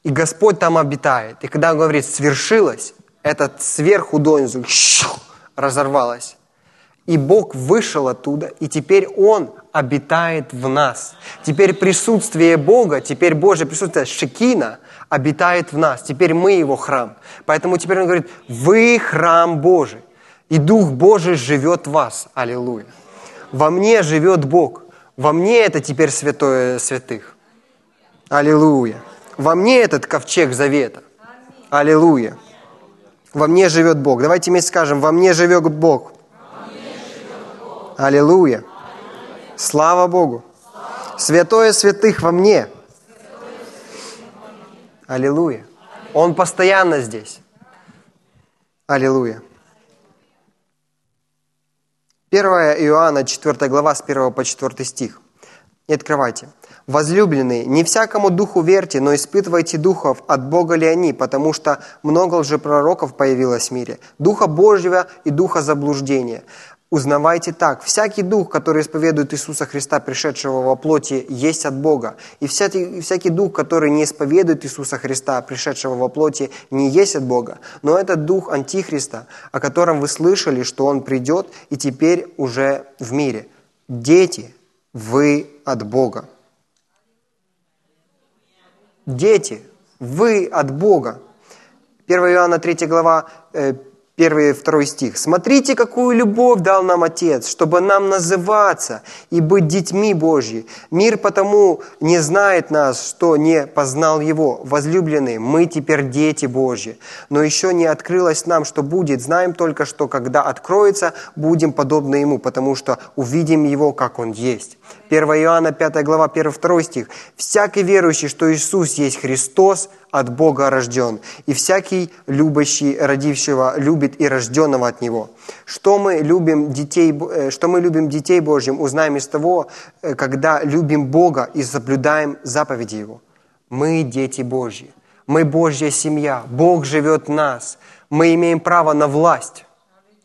и Господь там обитает. И когда он говорит «свершилось», этот сверху донизу разорвалось. И Бог вышел оттуда, и теперь Он обитает в нас. Теперь присутствие Бога, теперь Божье присутствие, Шекина, обитает в нас. Теперь мы Его храм. Поэтому теперь Он говорит, вы храм Божий, и Дух Божий живет в вас. Аллилуйя. Во мне живет Бог. Во мне это теперь святое святых. Аллилуйя. Во мне этот ковчег завета. Аллилуйя. Во мне живет Бог. Давайте вместе скажем, во мне живет Бог. Аллилуйя. Слава Богу. Святое святых во мне. Аллилуйя. Он постоянно здесь. Аллилуйя. 1 Иоанна, 4 глава, с 1 по 4 стих. Не открывайте. Возлюбленные, не всякому духу верьте, но испытывайте духов, от Бога ли они, потому что много лжепророков появилось в мире, духа Божьего и духа заблуждения. Узнавайте так, всякий дух, который исповедует Иисуса Христа, пришедшего во плоти, есть от Бога. И всякий, всякий дух, который не исповедует Иисуса Христа, пришедшего во плоти, не есть от Бога. Но это дух Антихриста, о котором вы слышали, что он придет и теперь уже в мире. Дети, вы от Бога. Дети, вы от Бога. 1 Иоанна 3 глава, первый и второй стих. «Смотрите, какую любовь дал нам Отец, чтобы нам называться и быть детьми Божьи. Мир потому не знает нас, что не познал Его. Возлюбленные, мы теперь дети Божьи. Но еще не открылось нам, что будет. Знаем только, что когда откроется, будем подобны Ему, потому что увидим Его, как Он есть». 1 Иоанна 5 глава 1-2 стих. «Всякий верующий, что Иисус есть Христос, от Бога рожден, и всякий любящий родившего любит и рожденного от Него. Что мы любим детей, э, что мы любим детей Божьим, узнаем из того, э, когда любим Бога и соблюдаем заповеди Его. Мы дети Божьи, мы Божья семья, Бог живет в нас, мы имеем право на власть.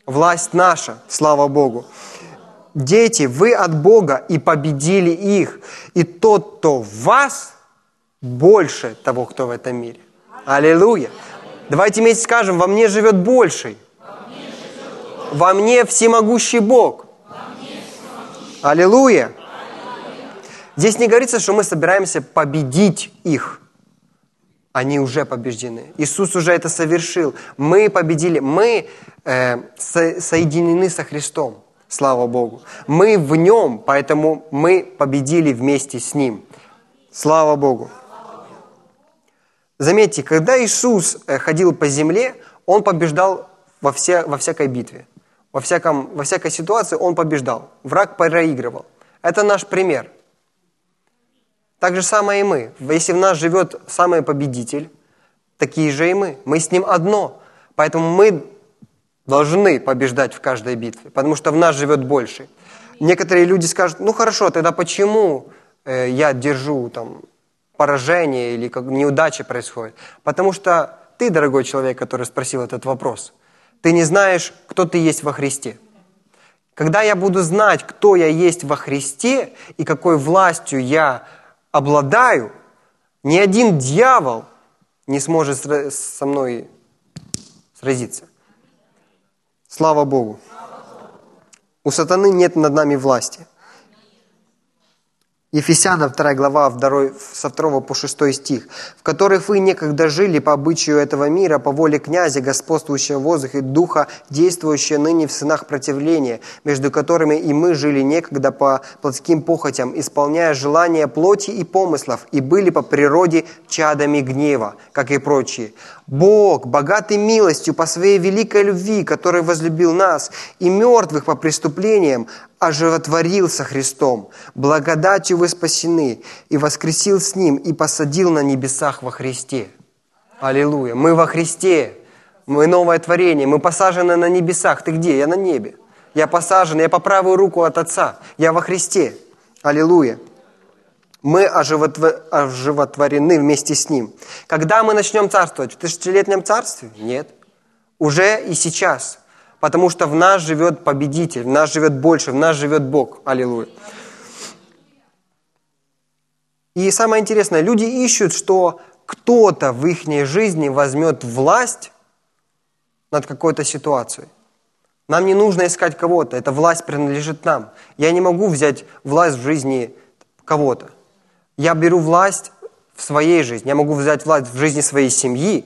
Власть наша, слава Богу. Дети, вы от Бога и победили их. И тот, кто в вас, больше того, кто в этом мире. Аллилуйя. Давайте вместе скажем, во мне живет больший. Во мне всемогущий Бог. Аллилуйя. Здесь не говорится, что мы собираемся победить их. Они уже побеждены. Иисус уже это совершил. Мы победили. Мы э, со, соединены со Христом. Слава Богу. Мы в Нем, поэтому мы победили вместе с Ним. Слава Богу. Заметьте, когда Иисус э, ходил по земле, Он побеждал во, все, во всякой битве. Во, всяком, во всякой ситуации Он побеждал. Враг проигрывал. Это наш пример. Так же самое и мы. Если в нас живет самый победитель, такие же и мы. Мы с ним одно. Поэтому мы должны побеждать в каждой битве, потому что в нас живет больше. Некоторые люди скажут, ну хорошо, тогда почему э, я держу там поражение или как неудача происходит. Потому что ты, дорогой человек, который спросил этот вопрос, ты не знаешь, кто ты есть во Христе. Когда я буду знать, кто я есть во Христе и какой властью я обладаю, ни один дьявол не сможет со мной сразиться. Слава Богу. У сатаны нет над нами власти – Ефесянам 2 глава 2, со 2 по 6 стих, в которых вы некогда жили по обычаю этого мира, по воле князя, господствующего в воздухе, духа, действующего ныне в сынах противления, между которыми и мы жили некогда по плотским похотям, исполняя желания плоти и помыслов, и были по природе чадами гнева, как и прочие. Бог, богатый милостью по своей великой любви, который возлюбил нас, и мертвых по преступлениям, оживотворился Христом. Благодатью вы спасены, и воскресил с Ним, и посадил на небесах во Христе. Аллилуйя. Мы во Христе. Мы новое творение. Мы посажены на небесах. Ты где? Я на небе. Я посажен, я по правую руку от Отца. Я во Христе. Аллилуйя. Мы оживотворены вместе с Ним. Когда мы начнем царствовать? В тысячелетнем царстве? Нет. Уже и сейчас – потому что в нас живет победитель, в нас живет больше, в нас живет Бог. Аллилуйя. И самое интересное, люди ищут, что кто-то в их жизни возьмет власть над какой-то ситуацией. Нам не нужно искать кого-то, эта власть принадлежит нам. Я не могу взять власть в жизни кого-то. Я беру власть в своей жизни, я могу взять власть в жизни своей семьи,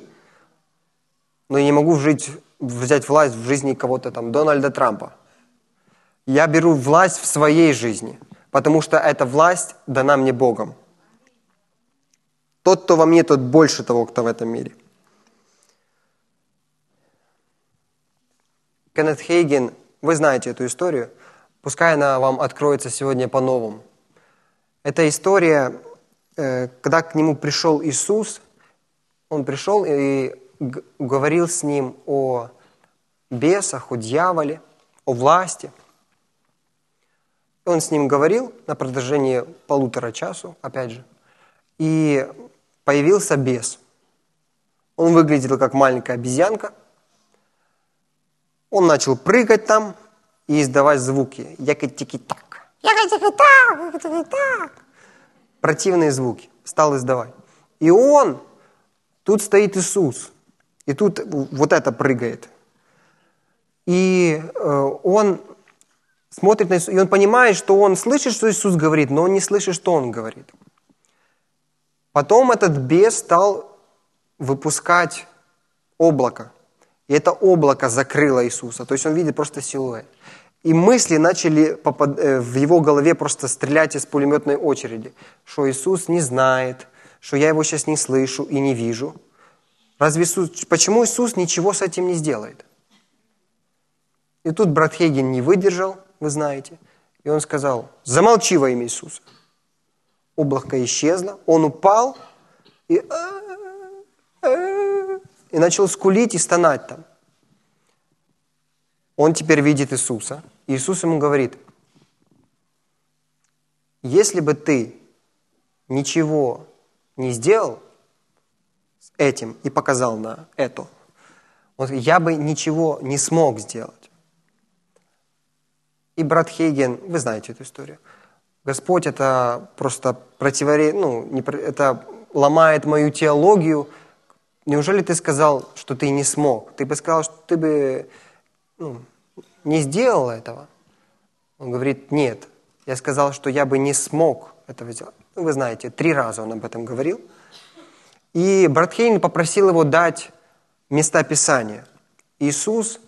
но я не могу жить взять власть в жизни кого-то там, Дональда Трампа. Я беру власть в своей жизни, потому что эта власть дана мне Богом. Тот, кто во мне, тот больше того, кто в этом мире. Кеннет Хейген, вы знаете эту историю, пускай она вам откроется сегодня по-новому. Это история, э, когда к нему пришел Иисус, он пришел и говорил с ним о бесах, о дьяволе, о власти. Он с ним говорил на протяжении полутора часу, опять же, и появился бес. Он выглядел как маленькая обезьянка. Он начал прыгать там и издавать звуки. Якотики-так. Якотики-так, якотики-так. Противные звуки стал издавать. И он, тут стоит Иисус – и тут вот это прыгает. И э, он смотрит на Иисуса, и он понимает, что он слышит, что Иисус говорит, но он не слышит, что он говорит. Потом этот бес стал выпускать облако. И это облако закрыло Иисуса. То есть он видит просто силуэт. И мысли начали. Э, в его голове просто стрелять из пулеметной очереди, что Иисус не знает, что я его сейчас не слышу и не вижу. Разве Иисус... Почему Иисус ничего с этим не сделает? И тут брат Хейген не выдержал, вы знаете, и он сказал, замолчи во имя Иисуса. Облако исчезло, он упал и, и начал скулить и стонать там. Он теперь видит Иисуса. И Иисус ему говорит, если бы ты ничего не сделал с этим и показал на это, вот я бы ничего не смог сделать. И брат Хейген, вы знаете эту историю. Господь это просто противоречит, ну, не, это ломает мою теологию. Неужели ты сказал, что ты не смог? Ты бы сказал, что ты бы ну, не сделал этого? Он говорит, нет. Я сказал, что я бы не смог этого сделать. Ну, вы знаете, три раза он об этом говорил. И брат Хейн попросил его дать места Писания. Иисус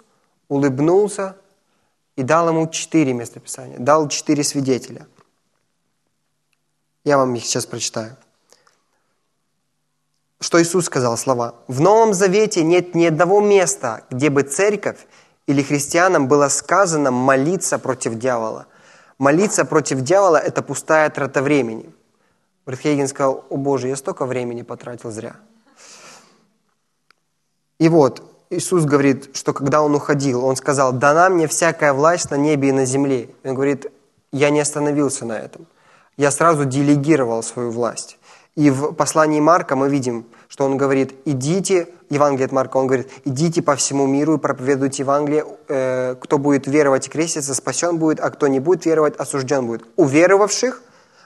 улыбнулся и дал ему четыре места Писания, дал четыре свидетеля. Я вам их сейчас прочитаю. Что Иисус сказал слова? «В Новом Завете нет ни одного места, где бы церковь или христианам было сказано молиться против дьявола. Молиться против дьявола – это пустая трата времени. Бретхейген сказал, о Боже, я столько времени потратил зря. И вот, Иисус говорит, что когда Он уходил, Он сказал, дана мне всякая власть на небе и на земле. Он говорит, я не остановился на этом. Я сразу делегировал свою власть. И в послании Марка мы видим, что он говорит, идите, Евангелие от Марка, он говорит, идите по всему миру и проповедуйте Евангелие, э, кто будет веровать и креститься, спасен будет, а кто не будет веровать, осужден будет. У веровавших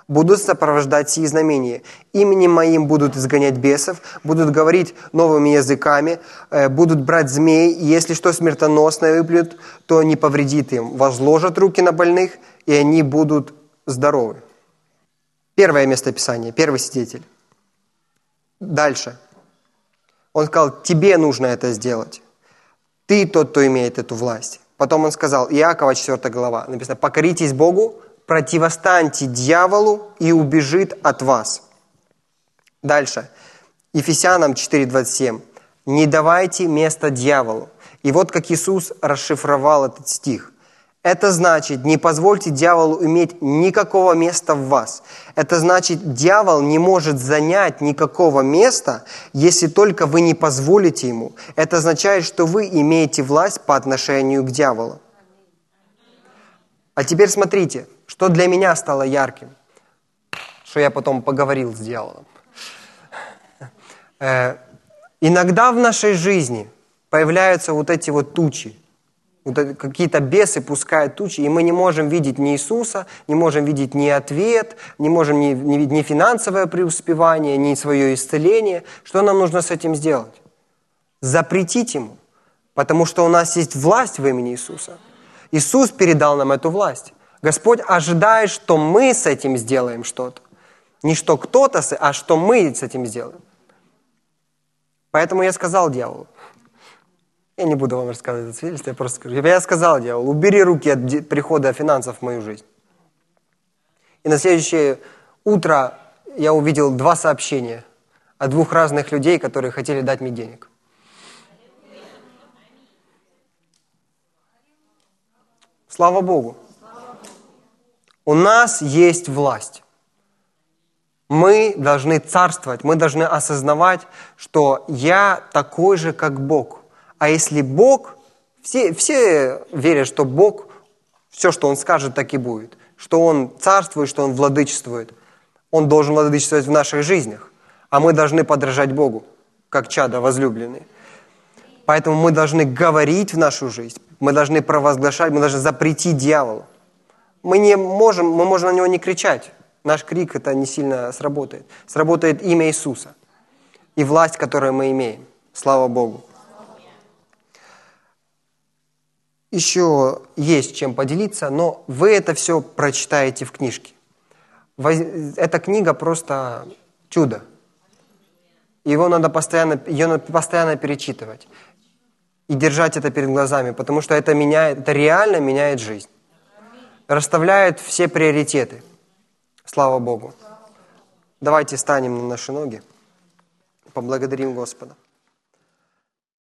будут сопровождать сии знамения. Именем моим будут изгонять бесов, будут говорить новыми языками, э, будут брать змей, и если что смертоносное выплюют, то не повредит им. Возложат руки на больных, и они будут здоровы. Первое место Писания, первый свидетель. Дальше. Он сказал, тебе нужно это сделать. Ты тот, кто имеет эту власть. Потом он сказал, Иакова 4 глава, написано, покоритесь Богу, противостаньте дьяволу и убежит от вас. Дальше. Ефесянам 4.27. Не давайте место дьяволу. И вот как Иисус расшифровал этот стих. Это значит, не позвольте дьяволу иметь никакого места в вас. Это значит, дьявол не может занять никакого места, если только вы не позволите ему. Это означает, что вы имеете власть по отношению к дьяволу. А теперь смотрите, что для меня стало ярким, что я потом поговорил с дьяволом. Э, иногда в нашей жизни появляются вот эти вот тучи, вот какие-то бесы пускают тучи, и мы не можем видеть ни Иисуса, не можем видеть ни ответ, не можем ни, ни, ни финансовое преуспевание, ни свое исцеление. Что нам нужно с этим сделать? Запретить ему, потому что у нас есть власть в имени Иисуса. Иисус передал нам эту власть. Господь ожидает, что мы с этим сделаем что-то. Не что кто-то, а что мы с этим сделаем. Поэтому я сказал дьяволу, я не буду вам рассказывать это свидетельство, я просто скажу. Я сказал дьяволу, убери руки от прихода финансов в мою жизнь. И на следующее утро я увидел два сообщения от двух разных людей, которые хотели дать мне денег. Слава Богу. У нас есть власть. Мы должны царствовать, мы должны осознавать, что я такой же, как Бог – а если Бог, все, все верят, что Бог, все, что Он скажет, так и будет. Что Он царствует, что Он владычествует. Он должен владычествовать в наших жизнях. А мы должны подражать Богу, как чада возлюбленные. Поэтому мы должны говорить в нашу жизнь, мы должны провозглашать, мы должны запретить дьяволу. Мы не можем, мы можем на него не кричать. Наш крик это не сильно сработает. Сработает имя Иисуса и власть, которую мы имеем. Слава Богу. Еще есть чем поделиться, но вы это все прочитаете в книжке. Эта книга просто чудо. Его надо постоянно, ее надо постоянно перечитывать. и держать это перед глазами, потому что это меняет, это реально меняет жизнь. Расставляет все приоритеты. Слава Богу. Давайте станем на наши ноги. Поблагодарим Господа.